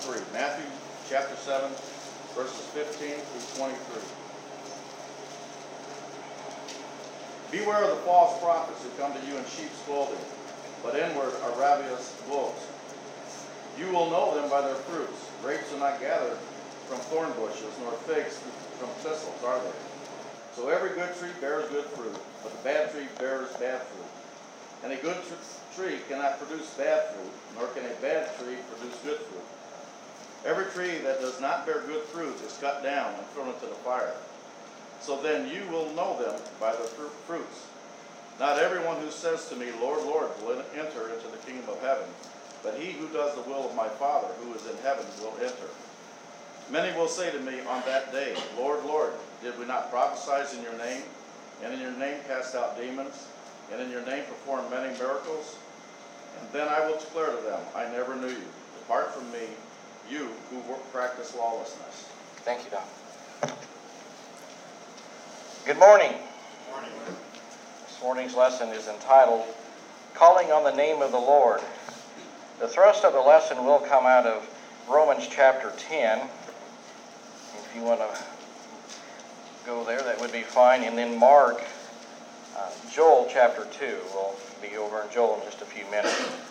23. Matthew chapter 7, verses 15 through 23. Beware of the false prophets who come to you in sheep's clothing, but inward are ravenous wolves. You will know them by their fruits. Grapes are not gathered from thorn bushes, nor figs from thistles, are they? So every good tree bears good fruit, but the bad tree bears bad fruit. And a good tree cannot produce bad fruit, nor can a bad tree produce good fruit. Every tree that does not bear good fruit is cut down and thrown into the fire. So then you will know them by their fruits. Not everyone who says to me, Lord, Lord, will enter into the kingdom of heaven, but he who does the will of my Father who is in heaven will enter. Many will say to me on that day, Lord, Lord, did we not prophesy in your name, and in your name cast out demons, and in your name perform many miracles? And then I will declare to them, I never knew you. Depart from me, you who practice lawlessness. Thank you, Doc. Good morning. Good morning. This morning's lesson is entitled Calling on the Name of the Lord. The thrust of the lesson will come out of Romans chapter 10. If you want to go there, that would be fine. And then Mark, uh, Joel chapter 2. We'll be over in Joel in just a few minutes.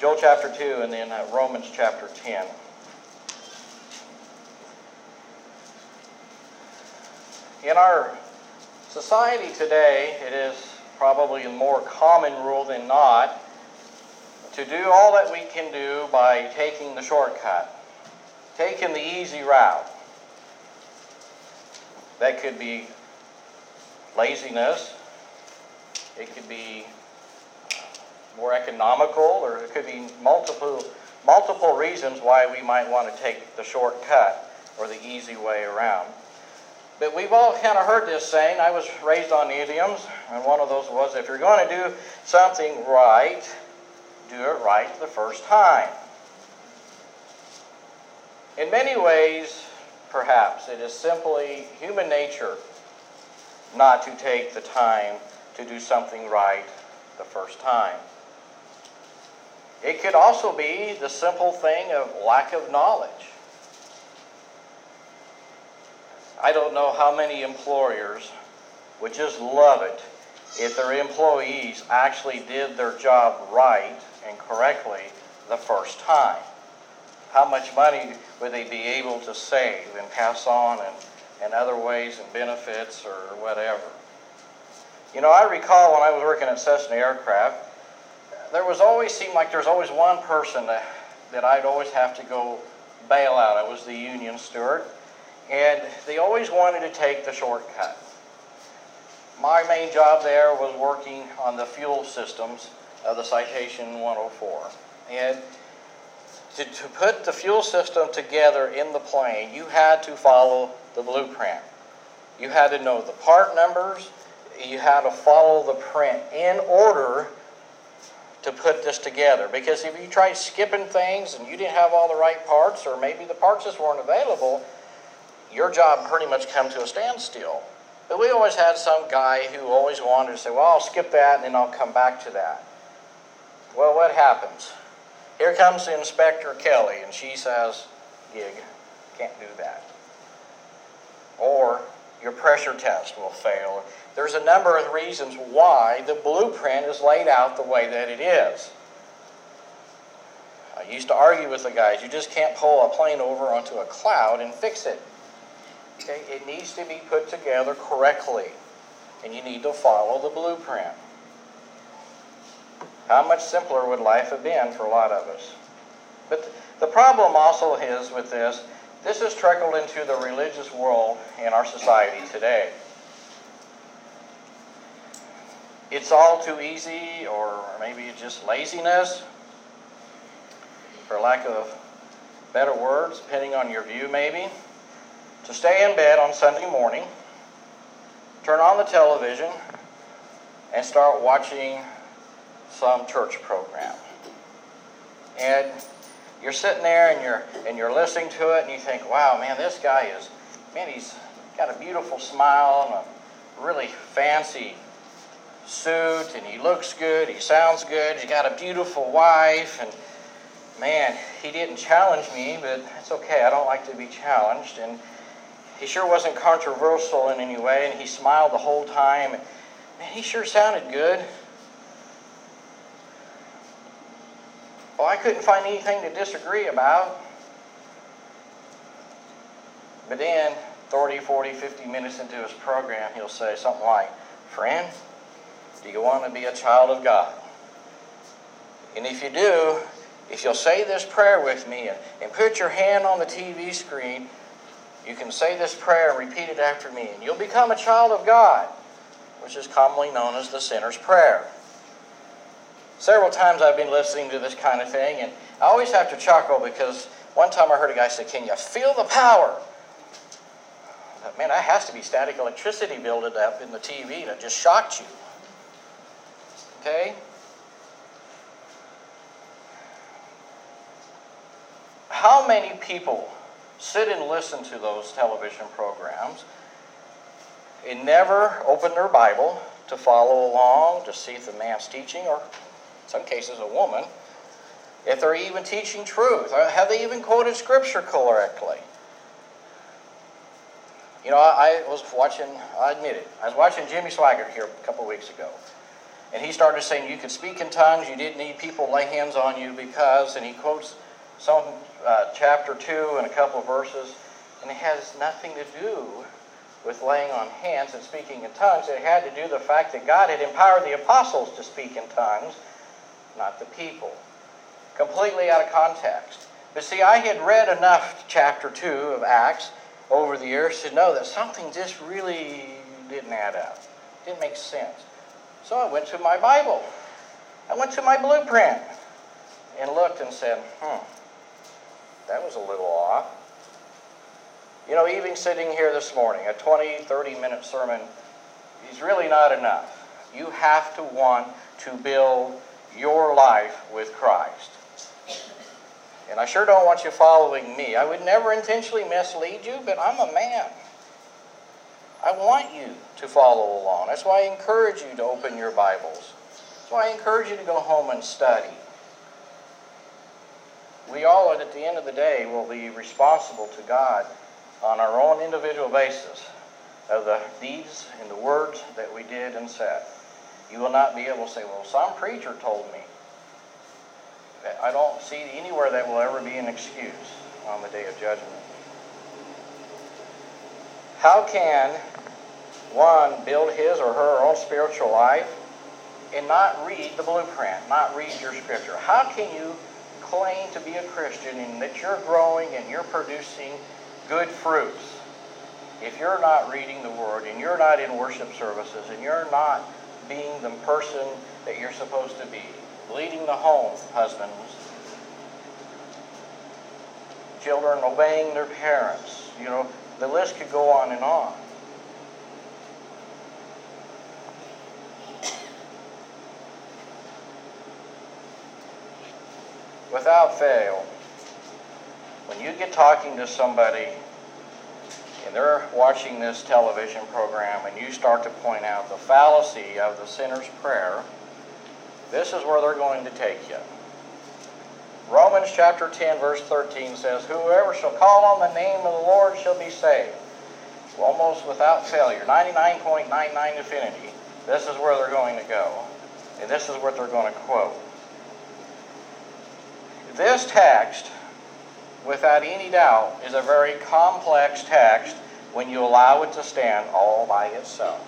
Joel chapter 2 and then uh, Romans chapter 10. In our society today, it is probably a more common rule than not to do all that we can do by taking the shortcut, taking the easy route. That could be laziness, it could be more economical, or it could be multiple, multiple reasons why we might want to take the shortcut or the easy way around. But we've all kind of heard this saying. I was raised on idioms, and one of those was if you're going to do something right, do it right the first time. In many ways, perhaps, it is simply human nature not to take the time to do something right the first time. It could also be the simple thing of lack of knowledge. I don't know how many employers would just love it if their employees actually did their job right and correctly the first time. How much money would they be able to save and pass on and, and other ways and benefits or whatever? You know, I recall when I was working at Cessna Aircraft, there was always seemed like there's always one person that, that I'd always have to go bail out. I was the union steward, and they always wanted to take the shortcut. My main job there was working on the fuel systems of the Citation 104. And to, to put the fuel system together in the plane, you had to follow the blueprint. You had to know the part numbers, you had to follow the print in order to put this together. Because if you tried skipping things and you didn't have all the right parts, or maybe the parts just weren't available, your job pretty much come to a standstill. But we always had some guy who always wanted to say, well, I'll skip that and then I'll come back to that. Well, what happens? Here comes Inspector Kelly, and she says, Gig, can't do that. Or your pressure test will fail. There's a number of reasons why the blueprint is laid out the way that it is. I used to argue with the guys, you just can't pull a plane over onto a cloud and fix it. Okay? It needs to be put together correctly, and you need to follow the blueprint. How much simpler would life have been for a lot of us? But the problem also is with this, this has trickled into the religious world in our society today. It's all too easy, or maybe it's just laziness, for lack of better words, depending on your view, maybe, to stay in bed on Sunday morning, turn on the television, and start watching some church program. And you're sitting there and you're and you're listening to it and you think, wow, man, this guy is man, he's got a beautiful smile and a really fancy suit and he looks good, he sounds good, he's got a beautiful wife and man, he didn't challenge me, but it's okay. I don't like to be challenged. And he sure wasn't controversial in any way, and he smiled the whole time. Man, he sure sounded good. Well, I couldn't find anything to disagree about. But then, 30, 40, 50 minutes into his program, he'll say something like, Friend, do you want to be a child of God? And if you do, if you'll say this prayer with me and, and put your hand on the TV screen, you can say this prayer and repeat it after me, and you'll become a child of God, which is commonly known as the sinner's prayer. Several times I've been listening to this kind of thing, and I always have to chuckle because one time I heard a guy say, Can you feel the power? Thought, Man, that has to be static electricity built up in the TV that just shocked you. Okay? How many people sit and listen to those television programs and never open their Bible to follow along to see if the man's teaching, or in some cases a woman, if they're even teaching truth? Uh, have they even quoted Scripture correctly? You know, I, was watching, I admit it, I was watching Jimmy Swaggart here a couple weeks ago. And he started saying you could speak in tongues, you didn't need people lay hands on you because, and he quotes some uh, chapter 2 and a couple of verses, and it has nothing to do with laying on hands and speaking in tongues. It had to do the fact that God had empowered the apostles to speak in tongues, not the people. Completely out of context. But see, I had read enough chapter 2 of Acts over the years to know that something just really didn't add up. Didn't make sense. So I went to my Bible. I went to my blueprint and looked and said, hmm, that was a little off. You know, even sitting here this morning, a 20, 30 minute sermon is really not enough. You have to want to build your life with Christ. And I sure don't want you following me. I would never intentionally mislead you, but I'm a man. I want you to follow along. That's why I encourage you to open your Bibles. That's why I encourage you to go home and study. We all, at the end of the day, will be responsible to God on our own individual basis of the deeds and the words that we did and said. You will not be able to say, well, some preacher told me. I don't see anywhere that will ever be an excuse on the day of judgment. How can one build his or her own spiritual life and not read the blueprint, not read your scripture? How can you claim to be a Christian and that you're growing and you're producing good fruits if you're not reading the Word and you're not in worship services and you're not being the person that you're supposed to be, leading the home, husbands, children obeying their parents, you know, the list could go on and on. Without fail, when you get talking to somebody and they're watching this television program and you start to point out the fallacy of the sinner's prayer, this is where they're going to take you. Romans chapter 10, verse 13 says, Whoever shall call on the name of the Lord shall be saved. Almost without failure, 99.99 affinity. This is where they're going to go. And this is what they're going to quote. This text, without any doubt, is a very complex text when you allow it to stand all by itself.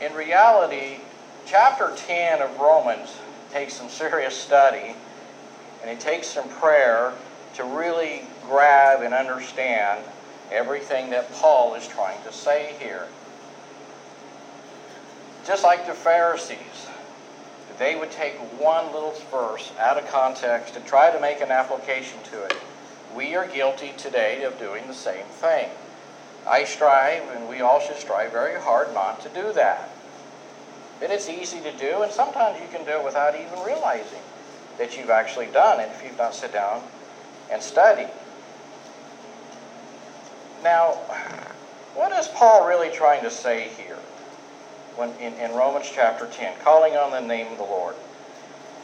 In reality, chapter 10 of Romans takes some serious study and it takes some prayer to really grab and understand everything that Paul is trying to say here. Just like the Pharisees, they would take one little verse out of context and try to make an application to it. We are guilty today of doing the same thing. I strive, and we all should strive very hard not to do that. And it's easy to do, and sometimes you can do it without even realizing that you've actually done it if you've not sit down and study. Now, what is Paul really trying to say here when, in, in Romans chapter 10, calling on the name of the Lord?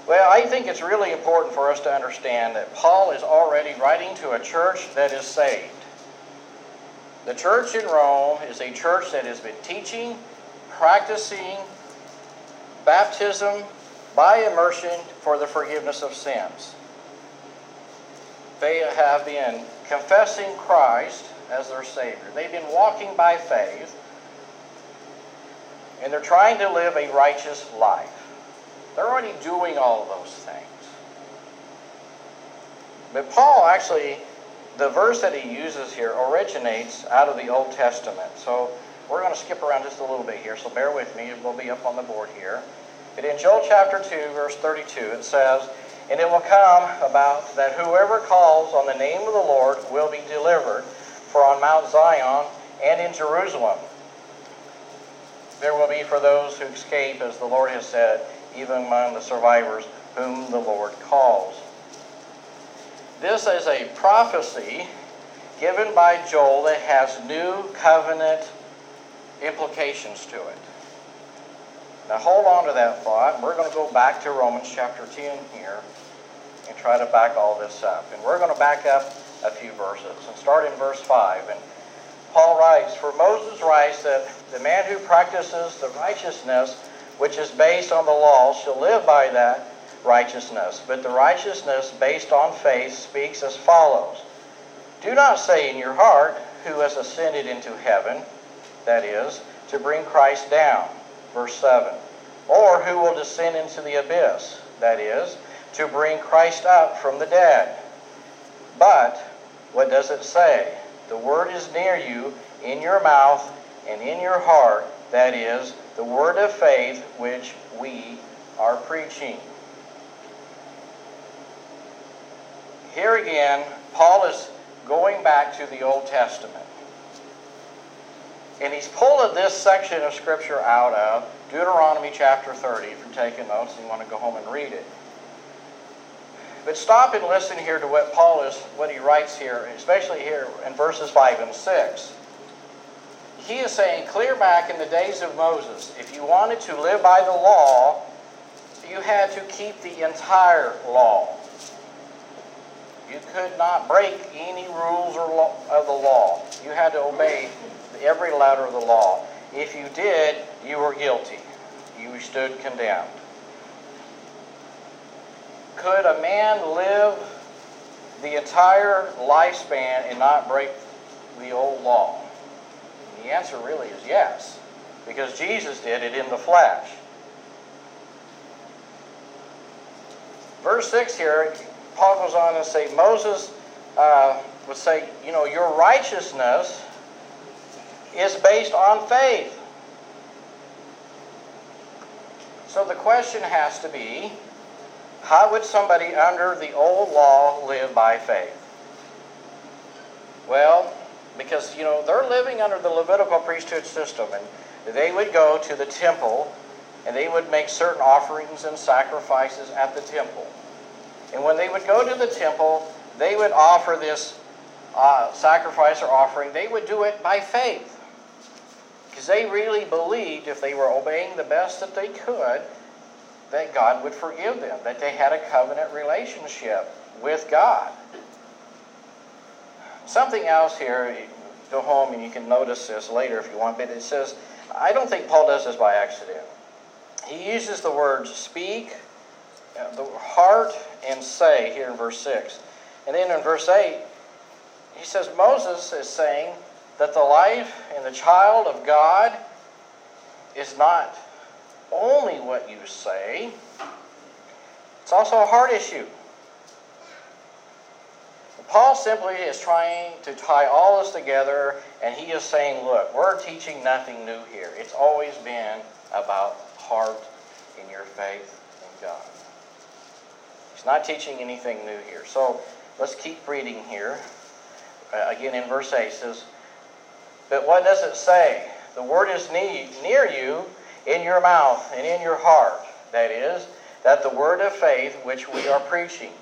Well, I think it's really important for us to understand that Paul is already writing to a church that is saved. The church in Rome is a church that has been teaching, practicing baptism by immersion for the forgiveness of sins. They have been confessing Christ as their Savior. They've been walking by faith, and they're trying to live a righteous life. They're already doing all of those things. But Paul actually, the verse that he uses here originates out of the Old Testament. So we're going to skip around just a little bit here, so bear with me. It will be up on the board here. But in Joel chapter 2, verse 32, it says, And it will come about that whoever calls on the name of the Lord will be delivered. For on Mount Zion and in Jerusalem there will be for those who escape, as the Lord has said, even among the survivors whom the Lord calls. This is a prophecy given by Joel that has new covenant implications to it. Now hold on to that thought. We're going to go back to Romans chapter 10 here and try to back all this up. And we're going to back up a few verses and start in verse 5. And Paul writes, For Moses writes that the man who practices the righteousness which is based on the law shall live by that righteousness. But the righteousness based on faith speaks as follows Do not say in your heart, Who has ascended into heaven? That is, to bring Christ down. Verse 7. Or who will descend into the abyss? That is, to bring Christ up from the dead. But, what does it say? The word is near you, in your mouth and in your heart. That is, the word of faith which we are preaching. Here again, Paul is going back to the Old Testament. And he's pulling this section of Scripture out of Deuteronomy chapter 30, if you're taking notes and you want to go home and read it. But stop and listen here to what Paul is, what he writes here, especially here in verses 5 and 6 he is saying clear back in the days of Moses, if you wanted to live by the law, you had to keep the entire law. You could not break any rules or of the law. You had to obey every letter of the law. If you did, you were guilty. You stood condemned. Could a man live the entire lifespan and not break the old law? The answer really is yes, because Jesus did it in the flesh. Verse 6 here, Paul goes on to say, Moses uh, would say, you know, your righteousness is based on faith. So the question has to be how would somebody under the old law live by faith? Well, because you know they're living under the Levitical priesthood system, and they would go to the temple, and they would make certain offerings and sacrifices at the temple. And when they would go to the temple, they would offer this uh, sacrifice or offering. They would do it by faith, because they really believed if they were obeying the best that they could, that God would forgive them, that they had a covenant relationship with God. Something else here, go home and you can notice this later if you want, but it says, I don't think Paul does this by accident. He uses the words speak, uh, the heart, and say here in verse 6. And then in verse 8, he says Moses is saying that the life and the child of God is not only what you say, it's also a heart issue. Paul simply is trying to tie all this together, and he is saying, look, we're teaching nothing new here. It's always been about heart in your faith in God. He's not teaching anything new here. So let's keep reading here. Uh, again, in verse 8 says, But what does it say? The word is near you, in your mouth and in your heart. That is, that the word of faith which we are preaching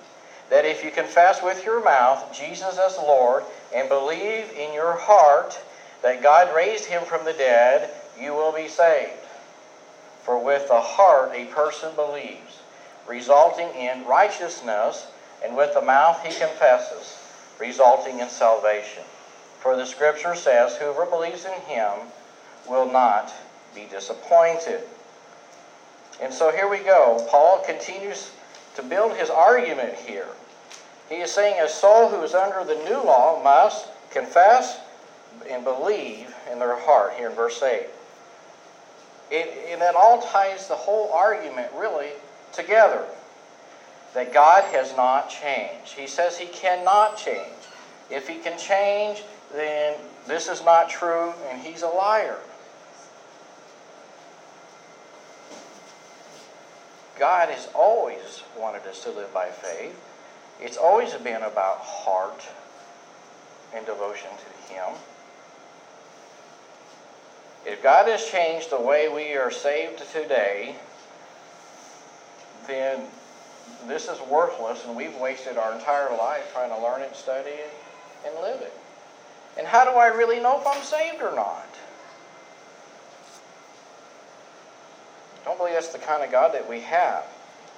that if you confess with your mouth Jesus as Lord and believe in your heart that God raised him from the dead, you will be saved. For with the heart a person believes resulting in righteousness, and with the mouth he confesses, resulting in salvation. For the scripture says, Whoever believes in him will not be disappointed. And so here we go. Paul continues to build his argument here. He is saying a soul who is under the new law must confess and believe in their heart, here in verse 8. It, and that all ties the whole argument really together. That God has not changed. He says he cannot change. If he can change, then this is not true and he's a liar. God has always wanted us to live by faith. It's always been about heart and devotion to Him. If God has changed the way we are saved today, then this is worthless and we've wasted our entire life trying to learn it, study it, and live it. And how do I really know if I'm saved or not? I don't believe that's the kind of God that we have.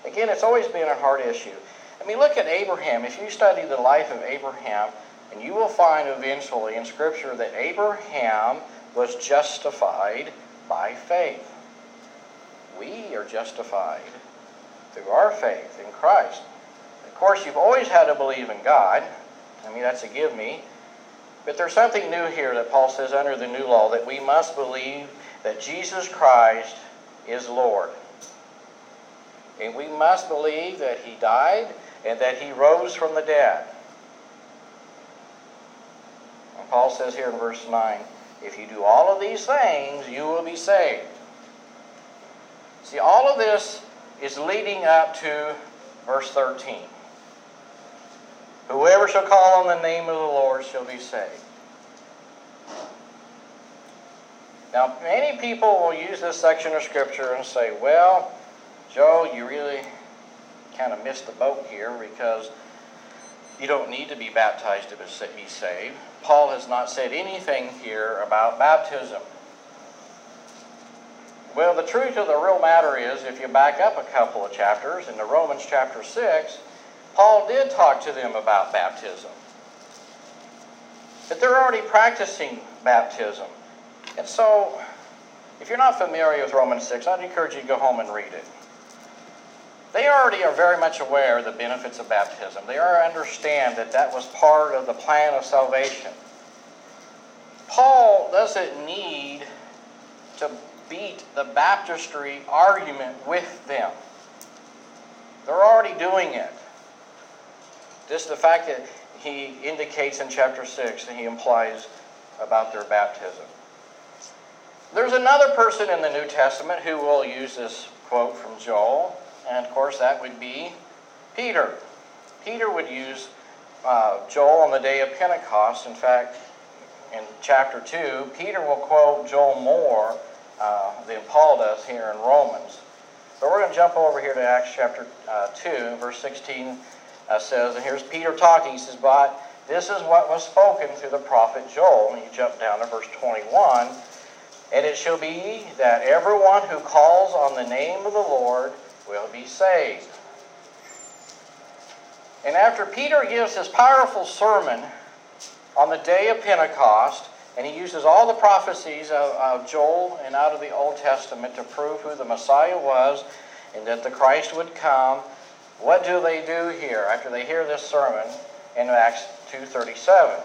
Again, it's always been a hard issue. I mean, look at Abraham. If you study the life of Abraham, and you will find eventually in Scripture that Abraham was justified by faith. We are justified through our faith in Christ. Of course, you've always had to believe in God. I mean, that's a give me. But there's something new here that Paul says under the new law that we must believe that Jesus Christ is Lord. And we must believe that he died and that he rose from the dead. And Paul says here in verse 9, if you do all of these things, you will be saved. See, all of this is leading up to verse 13. Whoever shall call on the name of the Lord shall be saved. Now, many people will use this section of Scripture and say, well, Joe, you really kind of missed the boat here because you don't need to be baptized to be saved. Paul has not said anything here about baptism. Well, the truth of the real matter is, if you back up a couple of chapters, in the Romans chapter 6, Paul did talk to them about baptism. But they're already practicing baptism. And so, if you're not familiar with Romans 6, I'd encourage you to go home and read it. They already are very much aware of the benefits of baptism. They already understand that that was part of the plan of salvation. Paul doesn't need to beat the baptistry argument with them. They're already doing it. Just the fact that he indicates in chapter 6 that he implies about their baptism. There's another person in the New Testament who will use this quote from Joel, and of course that would be Peter. Peter would use uh, Joel on the day of Pentecost. In fact, in chapter 2, Peter will quote Joel more uh, than Paul does here in Romans. But we're going to jump over here to Acts chapter uh, 2, verse 16 uh, says, and here's Peter talking. He says, But this is what was spoken through the prophet Joel. And you jump down to verse 21. And it shall be that everyone who calls on the name of the Lord will be saved. And after Peter gives his powerful sermon on the day of Pentecost, and he uses all the prophecies of, of, Joel and out of the Old Testament to prove who the Messiah was and that the Christ would come. What do they do here after they hear this sermon in Acts 2.37?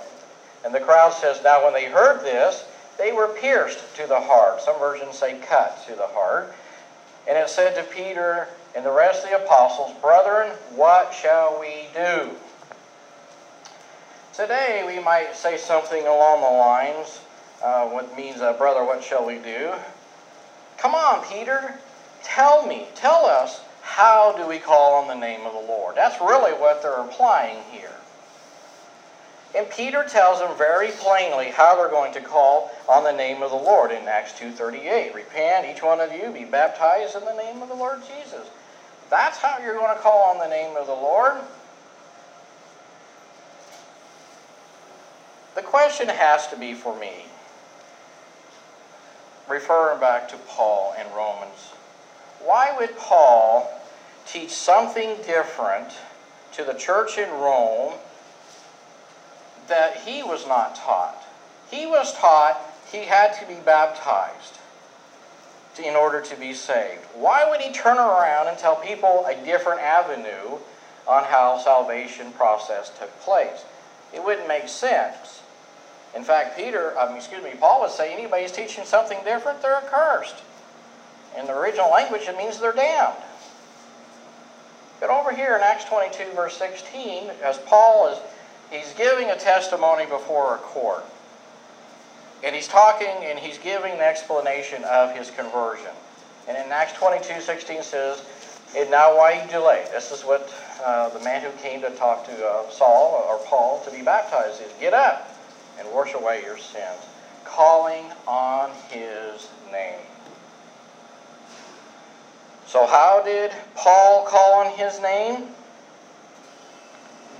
And the crowd says, Now when they heard this, they were pierced to the heart. Some versions say cut to the heart. And it said to Peter and the rest of the apostles, Brethren, what shall we do? Today we might say something along the lines, uh, what means, uh, Brother, what shall we do? Come on, Peter, tell me, tell us, how do we call on the name of the Lord? That's really what they're implying here. And Peter tells them very plainly how they're going to call on the name of the Lord in Acts 2.38. Repent, each one of you, be baptized in the name of the Lord Jesus. That's how you're going to call on the name of the Lord. The question has to be for me, referring back to Paul in Romans, why would Paul teach something different to the church in Rome that he was not taught. He was taught he had to be baptized in order to be saved. Why would he turn around and tell people a different avenue on how salvation process took place? It wouldn't make sense. In fact, Peter, excuse me, Paul would say anybody's teaching something different, they're accursed. In the original language, it means they're damned. But over here in Acts 22, verse 16, as Paul is, he's giving a testimony before a court. And he's talking and he's giving an explanation of his conversion. And in Acts 22, 16 says, And now why you delay? This is what uh, the man who came to talk to uh, Saul or Paul to be baptized is. Get up and wash away your sins, calling on his name. So, how did Paul call on his name?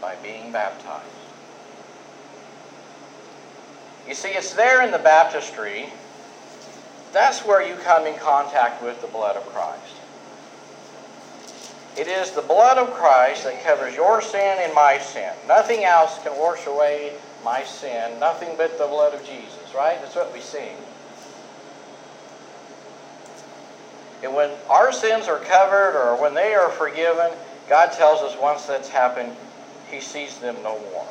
By being baptized. You see, it's there in the baptistry. That's where you come in contact with the blood of Christ. It is the blood of Christ that covers your sin and my sin. Nothing else can wash away my sin. Nothing but the blood of Jesus, right? That's what we sing. And when our sins are covered or when they are forgiven, God tells us once that's happened, He sees them no more.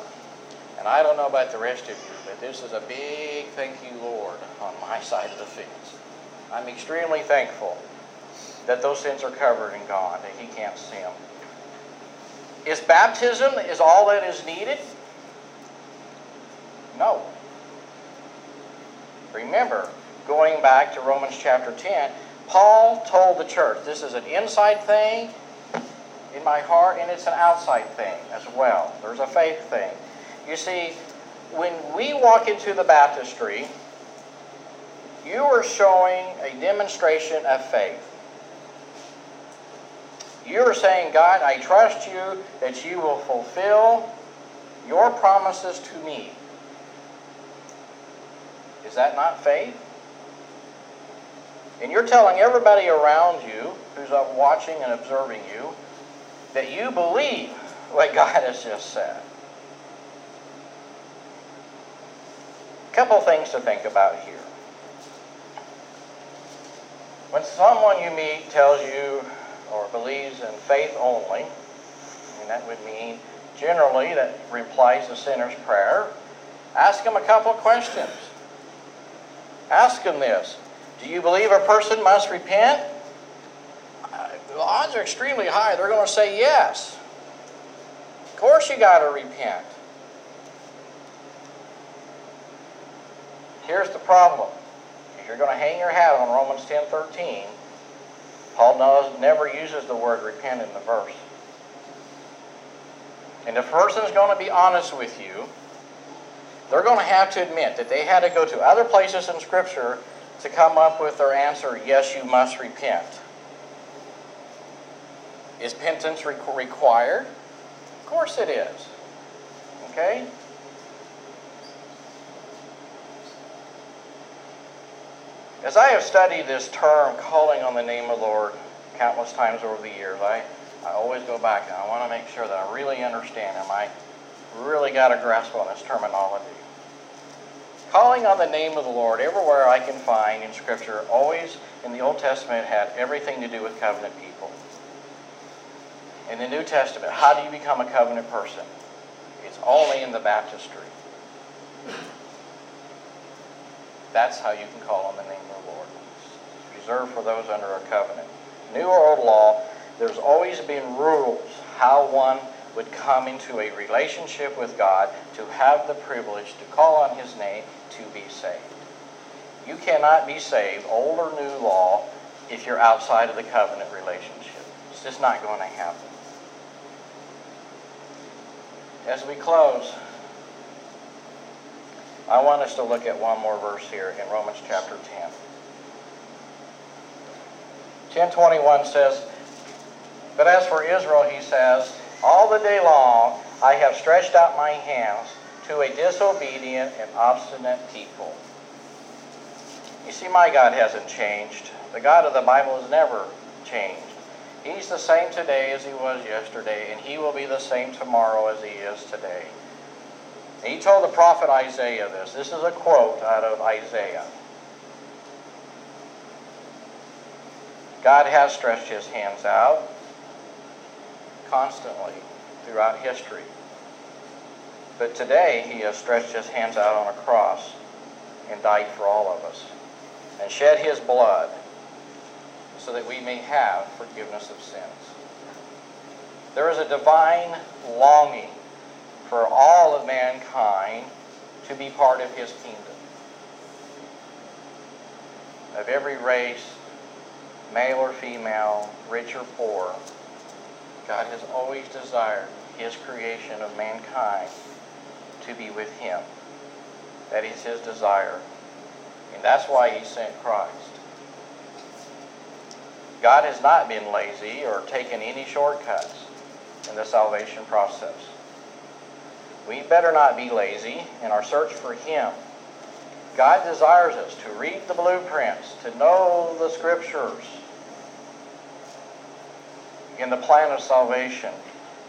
And I don't know about the rest of you, but this is a big thank you, Lord, on my side of the fence. I'm extremely thankful that those sins are covered and gone, that He can't see them. Is baptism is all that is needed? No. Remember, going back to Romans chapter 10, Paul told the church this is an inside thing in my heart and it's an outside thing as well. There's a faith thing. You see, when we walk into the baptistry, you are showing a demonstration of faith. You are saying, God, I trust you that you will fulfill your promises to me. Is that not faith? And you're telling everybody around you who's up watching and observing you that you believe what God has just said. A couple things to think about here. When someone you meet tells you or believes in faith only, and that would mean generally that replies the sinner's prayer, ask them a couple questions. Ask them this Do you believe a person must repent? The odds are extremely high. They're going to say yes. Of course, you got to repent. Here's the problem. If you're going to hang your hat on Romans 10 13, Paul knows, never uses the word repent in the verse. And if a person is going to be honest with you, they're going to have to admit that they had to go to other places in Scripture to come up with their answer yes, you must repent. Is penance re- required? Of course it is. Okay? As I have studied this term, calling on the name of the Lord, countless times over the years, I, I always go back and I want to make sure that I really understand. Am I really got a grasp on this terminology? Calling on the name of the Lord everywhere I can find in Scripture, always in the Old Testament, had everything to do with covenant people. In the New Testament, how do you become a covenant person? It's only in the baptistry. That's how you can call on the name of the Lord. It's reserved for those under a covenant. New or old law, there's always been rules how one would come into a relationship with God to have the privilege to call on His name to be saved. You cannot be saved, old or new law, if you're outside of the covenant relationship. It's just not going to happen. As we close, I want us to look at one more verse here in Romans chapter 10. 1021 says, But as for Israel, he says, All the day long I have stretched out my hands to a disobedient and obstinate people. You see, my God hasn't changed. The God of the Bible has never changed. He's the same today as he was yesterday, and he will be the same tomorrow as he is today. And he told the prophet Isaiah this. This is a quote out of Isaiah. God has stretched his hands out constantly throughout history. But today he has stretched his hands out on a cross and died for all of us and shed his blood so that we may have forgiveness of sins. There is a divine longing for all of mankind to be part of his kingdom. Of every race, male or female, rich or poor, God has always desired his creation of mankind to be with him. That is his desire. And that's why he sent Christ. God has not been lazy or taken any shortcuts in the salvation process. We better not be lazy in our search for Him. God desires us to read the blueprints, to know the scriptures in the plan of salvation,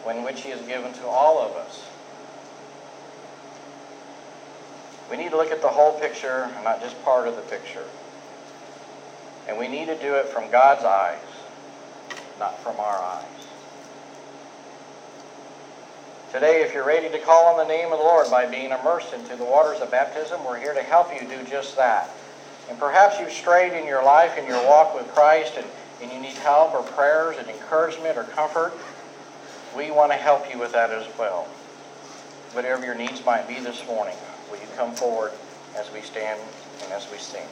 in which He has given to all of us. We need to look at the whole picture, not just part of the picture. And we need to do it from God's eyes, not from our eyes. Today, if you're ready to call on the name of the Lord by being immersed into the waters of baptism, we're here to help you do just that. And perhaps you've strayed in your life and your walk with Christ and, and you need help or prayers and encouragement or comfort. We want to help you with that as well. Whatever your needs might be this morning, will you come forward as we stand and as we sing?